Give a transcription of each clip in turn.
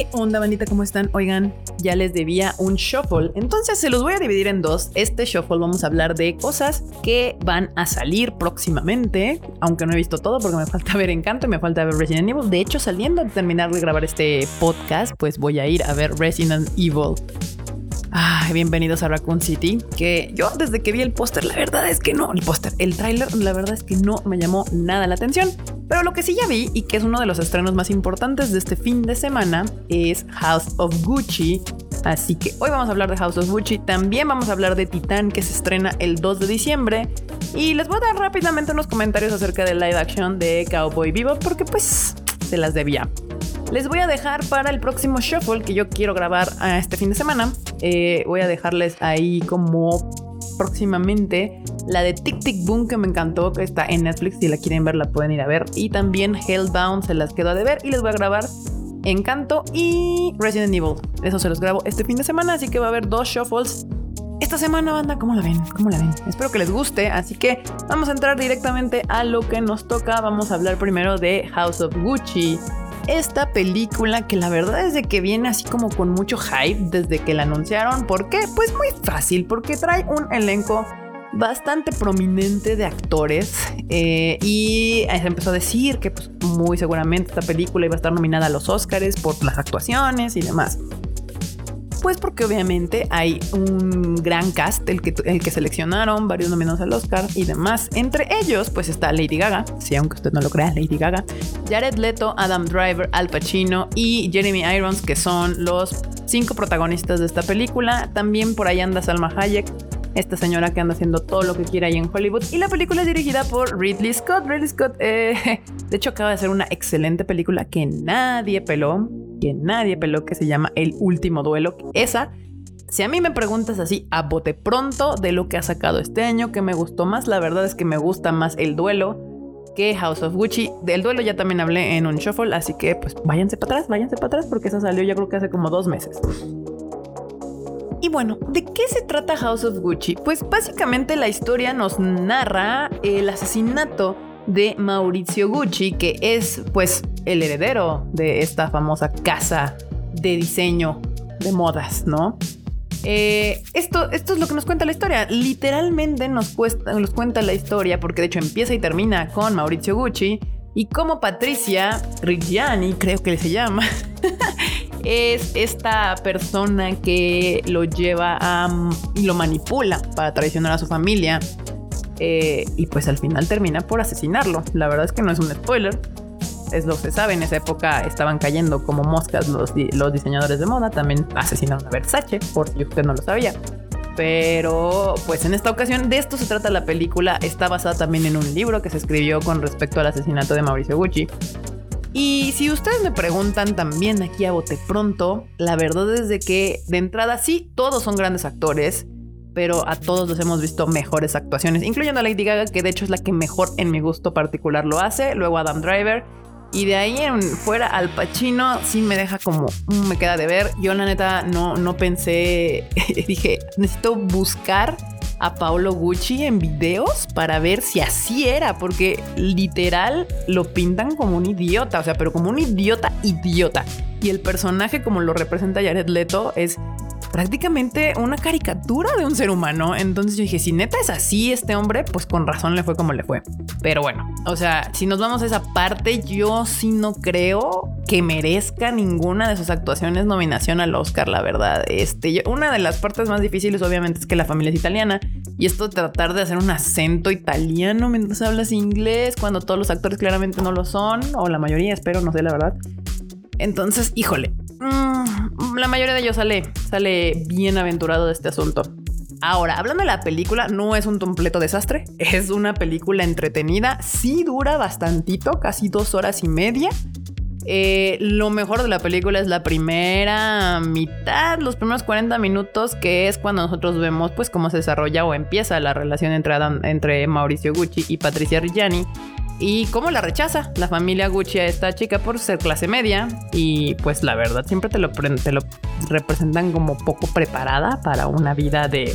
¿Qué onda, bandita? ¿Cómo están? Oigan, ya les debía un shuffle. Entonces se los voy a dividir en dos. Este shuffle vamos a hablar de cosas que van a salir próximamente. Aunque no he visto todo porque me falta ver Encanto y me falta ver Resident Evil. De hecho, saliendo de terminar de grabar este podcast, pues voy a ir a ver Resident Evil. Ay, bienvenidos a Raccoon City. Que yo desde que vi el póster, la verdad es que no, el póster, el tráiler, la verdad es que no me llamó nada la atención. Pero lo que sí ya vi y que es uno de los estrenos más importantes de este fin de semana es House of Gucci. Así que hoy vamos a hablar de House of Gucci. También vamos a hablar de Titán que se estrena el 2 de diciembre. Y les voy a dar rápidamente unos comentarios acerca del live action de Cowboy Vivo porque pues se las debía. Les voy a dejar para el próximo shuffle que yo quiero grabar este fin de semana. Eh, voy a dejarles ahí como próximamente la de Tic Tic Boom que me encantó, que está en Netflix. Si la quieren ver, la pueden ir a ver. Y también Hellbound se las quedo de ver y les voy a grabar Encanto y Resident Evil. Eso se los grabo este fin de semana, así que va a haber dos shuffles esta semana, banda, ¿cómo la ven? ¿Cómo la ven? Espero que les guste, así que vamos a entrar directamente a lo que nos toca. Vamos a hablar primero de House of Gucci esta película que la verdad es de que viene así como con mucho hype desde que la anunciaron. ¿Por qué? Pues muy fácil, porque trae un elenco bastante prominente de actores eh, y se empezó a decir que pues, muy seguramente esta película iba a estar nominada a los Oscars por las actuaciones y demás. Pues porque obviamente hay un gran cast, el que, el que seleccionaron, varios nominados al Oscar y demás. Entre ellos, pues está Lady Gaga, si aunque usted no lo crea, Lady Gaga, Jared Leto, Adam Driver, Al Pacino y Jeremy Irons, que son los cinco protagonistas de esta película. También por ahí anda Salma Hayek, esta señora que anda haciendo todo lo que quiera ahí en Hollywood. Y la película es dirigida por Ridley Scott. Ridley Scott, eh, de hecho, acaba de hacer una excelente película que nadie peló que nadie peló que se llama El Último Duelo. Esa, si a mí me preguntas así a bote pronto de lo que ha sacado este año, que me gustó más, la verdad es que me gusta más El Duelo que House of Gucci. Del duelo ya también hablé en un shuffle, así que pues váyanse para atrás, váyanse para atrás porque esa salió ya creo que hace como dos meses. Y bueno, ¿de qué se trata House of Gucci? Pues básicamente la historia nos narra el asesinato de Maurizio Gucci, que es pues el heredero de esta famosa casa de diseño de modas, ¿no? Eh, esto, esto es lo que nos cuenta la historia. Literalmente nos, nos cuenta la historia, porque de hecho empieza y termina con Maurizio Gucci. Y como Patricia Reggiani, creo que se llama, es esta persona que lo lleva a y lo manipula para traicionar a su familia eh, y pues al final termina por asesinarlo. La verdad es que no es un spoiler. Es lo que se sabe. En esa época estaban cayendo como moscas los, los diseñadores de moda. También asesinaron a Versace, por si usted no lo sabía. Pero pues en esta ocasión de esto se trata la película. Está basada también en un libro que se escribió con respecto al asesinato de Mauricio Gucci. Y si ustedes me preguntan también aquí a bote pronto, la verdad es de que de entrada sí, todos son grandes actores pero a todos los hemos visto mejores actuaciones, incluyendo a Lady Gaga, que de hecho es la que mejor en mi gusto particular lo hace, luego Adam Driver. Y de ahí en fuera Al Pacino sí me deja como mm, me queda de ver. Yo la neta no, no pensé, dije, necesito buscar a Paolo Gucci en videos para ver si así era, porque literal lo pintan como un idiota, o sea, pero como un idiota idiota. Y el personaje como lo representa Jared Leto es prácticamente una caricatura de un ser humano. Entonces yo dije, si neta es así este hombre, pues con razón le fue como le fue. Pero bueno, o sea, si nos vamos a esa parte, yo sí no creo que merezca ninguna de sus actuaciones nominación al Oscar, la verdad. Este, una de las partes más difíciles obviamente es que la familia es italiana y esto de tratar de hacer un acento italiano mientras hablas inglés, cuando todos los actores claramente no lo son, o la mayoría, espero, no sé la verdad. Entonces, híjole, Mm, la mayoría de ellos sale, sale bien aventurado de este asunto. Ahora, hablando de la película, no es un completo desastre. Es una película entretenida. Sí dura bastantito, casi dos horas y media. Eh, lo mejor de la película es la primera mitad, los primeros 40 minutos, que es cuando nosotros vemos pues cómo se desarrolla o empieza la relación entre, Mauricio Gucci y Patricia Reggiani y cómo la rechaza la familia Gucci a esta chica por ser clase media y pues la verdad siempre te lo, representan como poco preparada para una vida de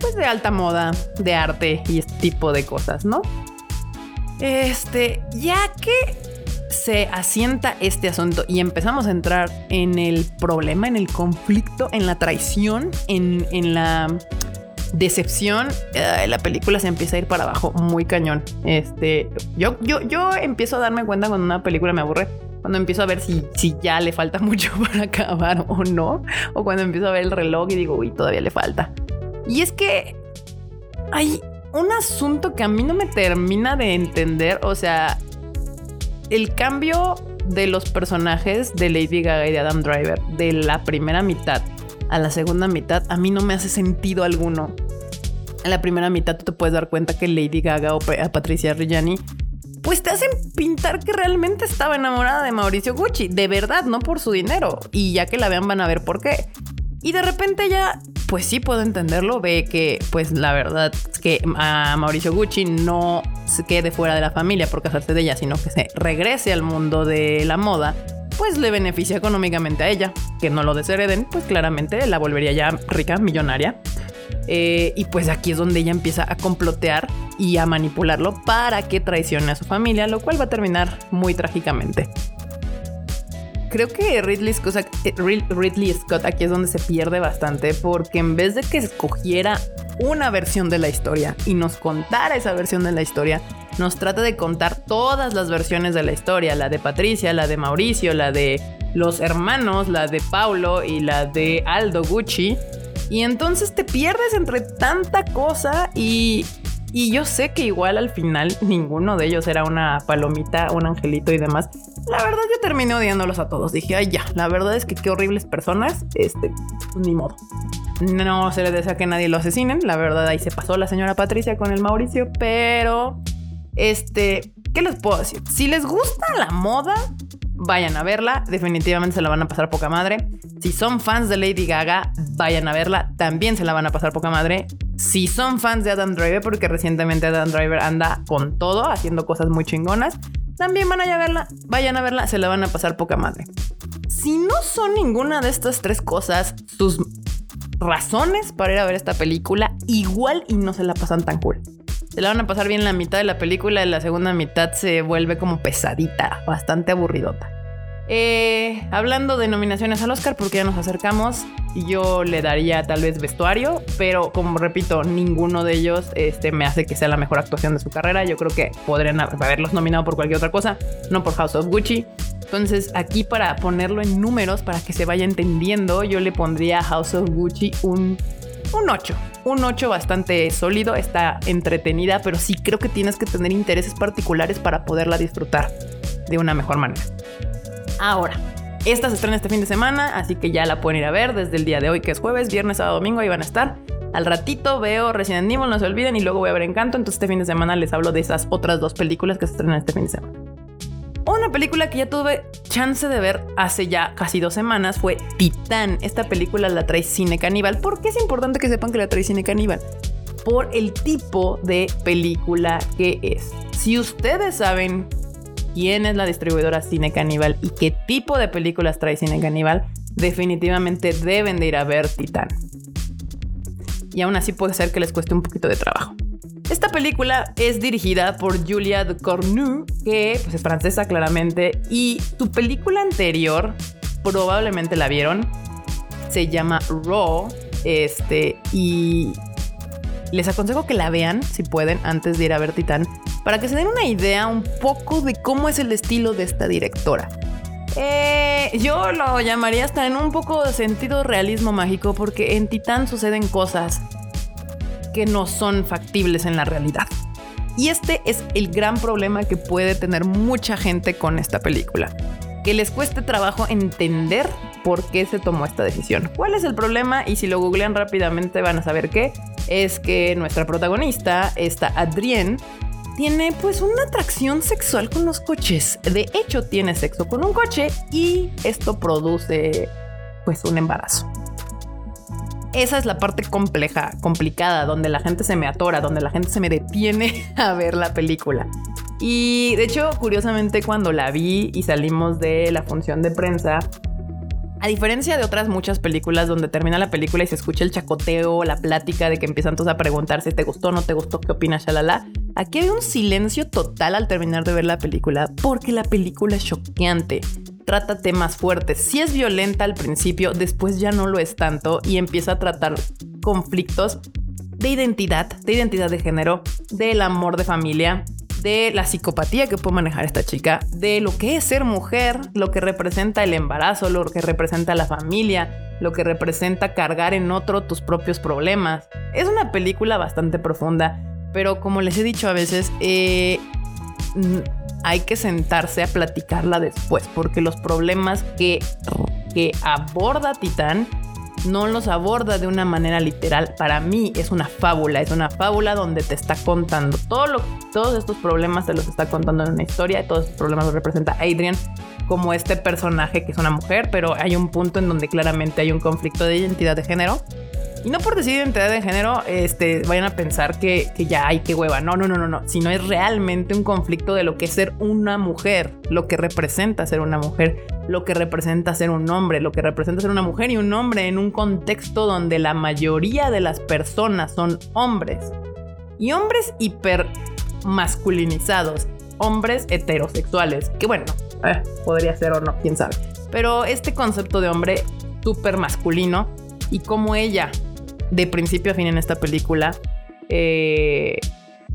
pues de alta moda, de arte y este tipo de cosas, ¿no? Este, ya que se asienta este asunto y empezamos a entrar en el problema, en el conflicto, en la traición, en, en la decepción, eh, la película se empieza a ir para abajo muy cañón. Este, yo, yo, yo empiezo a darme cuenta cuando una película me aburre. Cuando empiezo a ver si, si ya le falta mucho para acabar o no. O cuando empiezo a ver el reloj y digo, uy, todavía le falta. Y es que hay un asunto que a mí no me termina de entender. O sea, el cambio de los personajes de Lady Gaga y de Adam Driver de la primera mitad a la segunda mitad, a mí no me hace sentido alguno. En la primera mitad tú te puedes dar cuenta que Lady Gaga o Patricia Reggiani pues te hacen pintar que realmente estaba enamorada de Mauricio Gucci, de verdad, no por su dinero. Y ya que la vean van a ver por qué. Y de repente ya, pues sí puedo entenderlo, ve que pues la verdad es que a Mauricio Gucci no se quede fuera de la familia por casarse de ella, sino que se regrese al mundo de la moda pues le beneficia económicamente a ella. Que no lo deshereden, pues claramente la volvería ya rica, millonaria. Eh, y pues aquí es donde ella empieza a complotear y a manipularlo para que traicione a su familia, lo cual va a terminar muy trágicamente. Creo que Ridley Scott, eh, Ridley Scott aquí es donde se pierde bastante porque en vez de que escogiera una versión de la historia y nos contara esa versión de la historia, nos trata de contar todas las versiones de la historia, la de Patricia, la de Mauricio, la de los hermanos, la de Paulo y la de Aldo Gucci. Y entonces te pierdes entre tanta cosa y, y yo sé que igual al final ninguno de ellos era una palomita, un angelito y demás. La verdad yo terminé odiándolos a todos. Dije, ay ya, la verdad es que qué horribles personas. Este, pues ni modo. No se le desea que nadie lo asesinen. La verdad ahí se pasó la señora Patricia con el Mauricio, pero este, ¿qué les puedo decir? Si les gusta la moda, vayan a verla. Definitivamente se la van a pasar poca madre. Si son fans de Lady Gaga, vayan a verla. También se la van a pasar poca madre. Si son fans de Adam Driver, porque recientemente Adam Driver anda con todo, haciendo cosas muy chingonas, también van a, verla. Vayan a verla, se la van a pasar poca madre. Si no son ninguna de estas tres cosas, sus razones para ir a ver esta película, igual y no se la pasan tan cool se la van a pasar bien la mitad de la película y la segunda mitad se vuelve como pesadita, bastante aburridota. Eh, hablando de nominaciones al Oscar, porque ya nos acercamos, yo le daría tal vez vestuario, pero como repito, ninguno de ellos este, me hace que sea la mejor actuación de su carrera. Yo creo que podrían haberlos nominado por cualquier otra cosa, no por House of Gucci. Entonces, aquí para ponerlo en números, para que se vaya entendiendo, yo le pondría a House of Gucci un un 8. Un 8 bastante sólido, está entretenida, pero sí creo que tienes que tener intereses particulares para poderla disfrutar de una mejor manera. Ahora, esta se estrena este fin de semana, así que ya la pueden ir a ver desde el día de hoy, que es jueves, viernes, sábado, domingo, ahí van a estar. Al ratito veo Resident Evil, no se olviden, y luego voy a ver Encanto, entonces este fin de semana les hablo de esas otras dos películas que se estrenan este fin de semana. Una película que ya tuve chance de ver hace ya casi dos semanas fue Titán. Esta película la trae Cine Caníbal. ¿Por qué es importante que sepan que la trae Cine Caníbal? Por el tipo de película que es. Si ustedes saben quién es la distribuidora Cine Caníbal y qué tipo de películas trae Cine Caníbal, definitivamente deben de ir a ver Titán. Y aún así puede ser que les cueste un poquito de trabajo. Esta película es dirigida por Julia Ducournau, que pues, es francesa claramente, y su película anterior, probablemente la vieron, se llama Raw, este, y les aconsejo que la vean, si pueden, antes de ir a ver Titán, para que se den una idea un poco de cómo es el estilo de esta directora. Eh, yo lo llamaría hasta en un poco de sentido realismo mágico, porque en Titán suceden cosas que no son factibles en la realidad. Y este es el gran problema que puede tener mucha gente con esta película. Que les cueste trabajo entender por qué se tomó esta decisión. ¿Cuál es el problema? Y si lo googlean rápidamente van a saber qué. Es que nuestra protagonista, esta Adrienne, tiene pues una atracción sexual con los coches. De hecho, tiene sexo con un coche y esto produce pues un embarazo esa es la parte compleja, complicada, donde la gente se me atora, donde la gente se me detiene a ver la película. Y de hecho, curiosamente, cuando la vi y salimos de la función de prensa, a diferencia de otras muchas películas donde termina la película y se escucha el chacoteo, la plática de que empiezan todos a preguntarse, ¿te gustó, no te gustó, qué opinas, shalala? Aquí hay un silencio total al terminar de ver la película porque la película es choqueante. Trata temas fuertes. Si es violenta al principio, después ya no lo es tanto y empieza a tratar conflictos de identidad, de identidad de género, del amor de familia, de la psicopatía que puede manejar esta chica, de lo que es ser mujer, lo que representa el embarazo, lo que representa la familia, lo que representa cargar en otro tus propios problemas. Es una película bastante profunda, pero como les he dicho a veces, eh, hay que sentarse a platicarla después, porque los problemas que, que aborda Titán no los aborda de una manera literal. Para mí es una fábula, es una fábula donde te está contando todo lo, todos estos problemas, te los está contando en una historia y todos estos problemas los representa Adrian como este personaje que es una mujer, pero hay un punto en donde claramente hay un conflicto de identidad de género y no por decir identidad de género, este, vayan a pensar que, ya hay que hueva. No, no, no, no, no. Sino es realmente un conflicto de lo que es ser una mujer, lo que representa ser una mujer, lo que representa ser un hombre, lo que representa ser una mujer y un hombre en un contexto donde la mayoría de las personas son hombres. Y hombres hiper masculinizados, hombres heterosexuales, que bueno, eh, podría ser o no, quién sabe. Pero este concepto de hombre súper masculino y como ella de principio a fin en esta película, eh,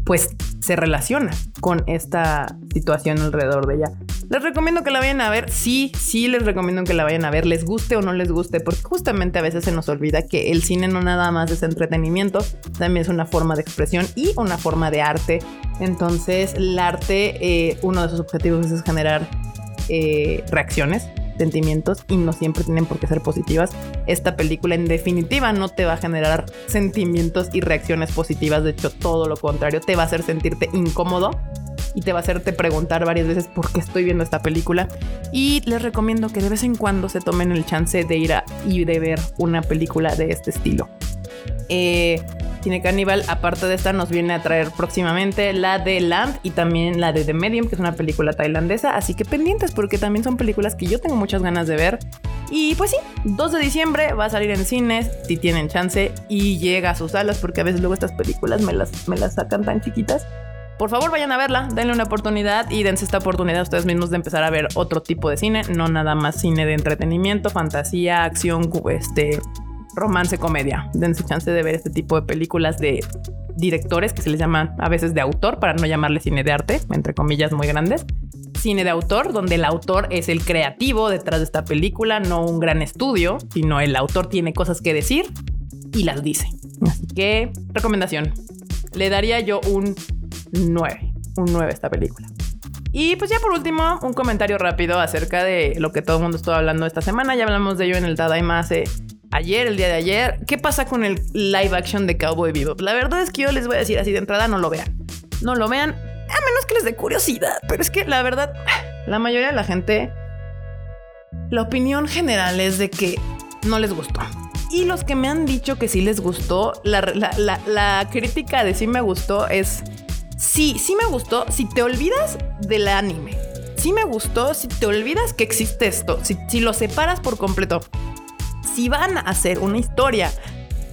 pues se relaciona con esta situación alrededor de ella. Les recomiendo que la vayan a ver. Sí, sí, les recomiendo que la vayan a ver, les guste o no les guste, porque justamente a veces se nos olvida que el cine no nada más es entretenimiento, también es una forma de expresión y una forma de arte. Entonces, el arte, eh, uno de sus objetivos es generar eh, reacciones sentimientos y no siempre tienen por qué ser positivas. Esta película en definitiva no te va a generar sentimientos y reacciones positivas, de hecho todo lo contrario, te va a hacer sentirte incómodo y te va a hacerte preguntar varias veces por qué estoy viendo esta película. Y les recomiendo que de vez en cuando se tomen el chance de ir a y de ver una película de este estilo. Eh, Cine Caníbal, aparte de esta, nos viene a traer próximamente la de Land y también la de The Medium, que es una película tailandesa. Así que pendientes, porque también son películas que yo tengo muchas ganas de ver. Y pues sí, 2 de diciembre va a salir en cines, si tienen chance, y llega a sus salas, porque a veces luego estas películas me las, me las sacan tan chiquitas. Por favor, vayan a verla, denle una oportunidad y dense esta oportunidad a ustedes mismos de empezar a ver otro tipo de cine, no nada más cine de entretenimiento, fantasía, acción, este, romance, comedia. Dense chance de ver este tipo de películas de directores que se les llama a veces de autor, para no llamarle cine de arte, entre comillas muy grandes. Cine de autor, donde el autor es el creativo detrás de esta película, no un gran estudio, sino el autor tiene cosas que decir y las dice. Así que, recomendación. Le daría yo un 9, un 9 a esta película. Y pues ya por último, un comentario rápido acerca de lo que todo el mundo estuvo hablando esta semana. Ya hablamos de ello en el Tadaima hace ayer, el día de ayer. ¿Qué pasa con el live action de Cowboy Bebop? La verdad es que yo les voy a decir así de entrada, no lo vean. No lo vean, a menos que les dé curiosidad. Pero es que la verdad, la mayoría de la gente, la opinión general es de que no les gustó. Y los que me han dicho que sí les gustó, la, la crítica de sí me gustó es, sí, sí me gustó si te olvidas del anime. Sí me gustó si te olvidas que existe esto, si, si lo separas por completo si van a hacer una historia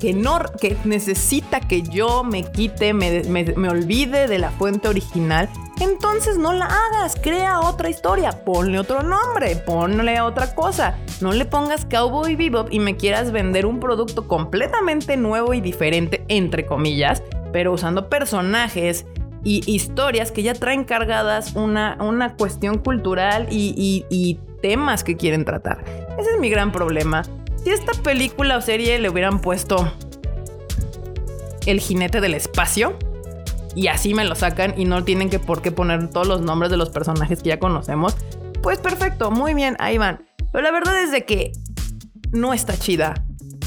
que no que necesita que yo me quite, me, me, olvide de la fuente original, entonces no la hagas, crea otra historia, ponle otro nombre, ponle otra cosa. No le pongas Cowboy Bebop y me quieras vender un producto completamente nuevo y diferente, entre comillas, pero usando personajes y historias que ya traen cargadas una, una cuestión cultural y, y temas que quieren tratar. Ese es mi gran problema. Si esta película o serie le hubieran puesto El jinete del espacio y así me lo sacan y no tienen que por qué poner todos los nombres de los personajes que ya conocemos, pues perfecto, muy bien, ahí van. Pero la verdad es de que no está chida.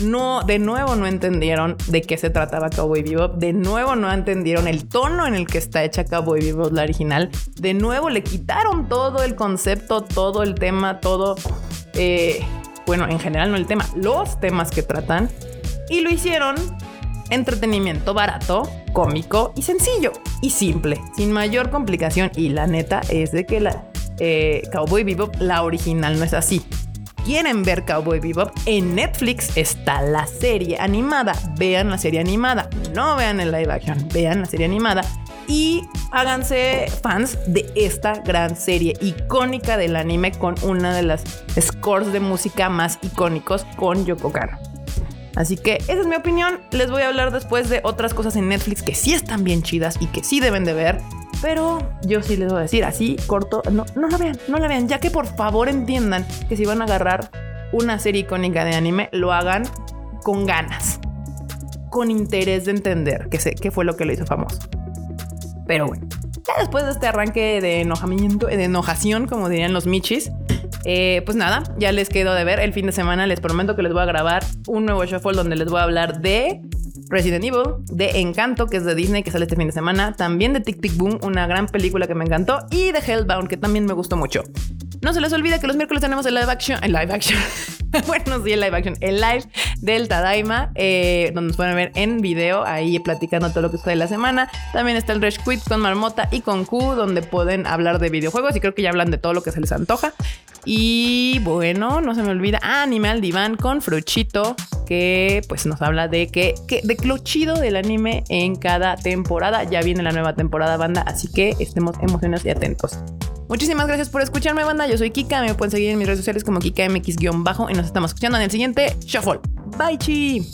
No, de nuevo no entendieron de qué se trataba Cowboy Bebop. De nuevo no entendieron el tono en el que está hecha Cowboy Bebop, la original. De nuevo le quitaron todo el concepto, todo el tema, todo. Eh, bueno, en general no el tema, los temas que tratan, y lo hicieron entretenimiento barato, cómico y sencillo y simple, sin mayor complicación. Y la neta es de que la eh, Cowboy Bebop, la original, no es así. ¿Quieren ver Cowboy Bebop? En Netflix está la serie animada. Vean la serie animada. No vean el live action. Vean la serie animada. Y háganse fans de esta gran serie icónica del anime con una de las scores de música más icónicos con Yoko Kano. Así que esa es mi opinión. Les voy a hablar después de otras cosas en Netflix que sí están bien chidas y que sí deben de ver. Pero yo sí les voy a decir así, corto, no, no la vean, no la vean, ya que por favor entiendan que si van a agarrar una serie icónica de anime, lo hagan con ganas, con interés de entender qué, fue lo que lo hizo famoso. Pero bueno, ya después de este arranque de enojamiento, de enojación, como dirían los michis, eh, pues nada, ya les quedo de ver. El fin de semana les prometo que les voy a grabar un nuevo shuffle donde les voy a hablar de Resident Evil, de Encanto, que es de Disney, que sale este fin de semana, también de Tic Tic Boom, una gran película que me encantó, y de Hellbound, que también me gustó mucho. No se les olvide que los miércoles tenemos el live action, el live action, bueno, sí, el live action, el live del Tadaima, eh, donde nos pueden ver en video, ahí platicando todo lo que de la semana. También está el Rush Quit con Marmota y con Q, donde pueden hablar de videojuegos y creo que ya hablan de todo lo que se les antoja. Y bueno, no se me olvida, ah, Anime al Diván con Fruchito, que pues nos habla de que, que de lo chido del anime en cada temporada. Ya viene la nueva temporada, banda, así que estemos emocionados y atentos. Muchísimas gracias por escucharme, banda. Yo soy Kika. Me pueden seguir en mis redes sociales como KikaMX-bajo. Y nos estamos escuchando en el siguiente Shuffle. Bye, chi.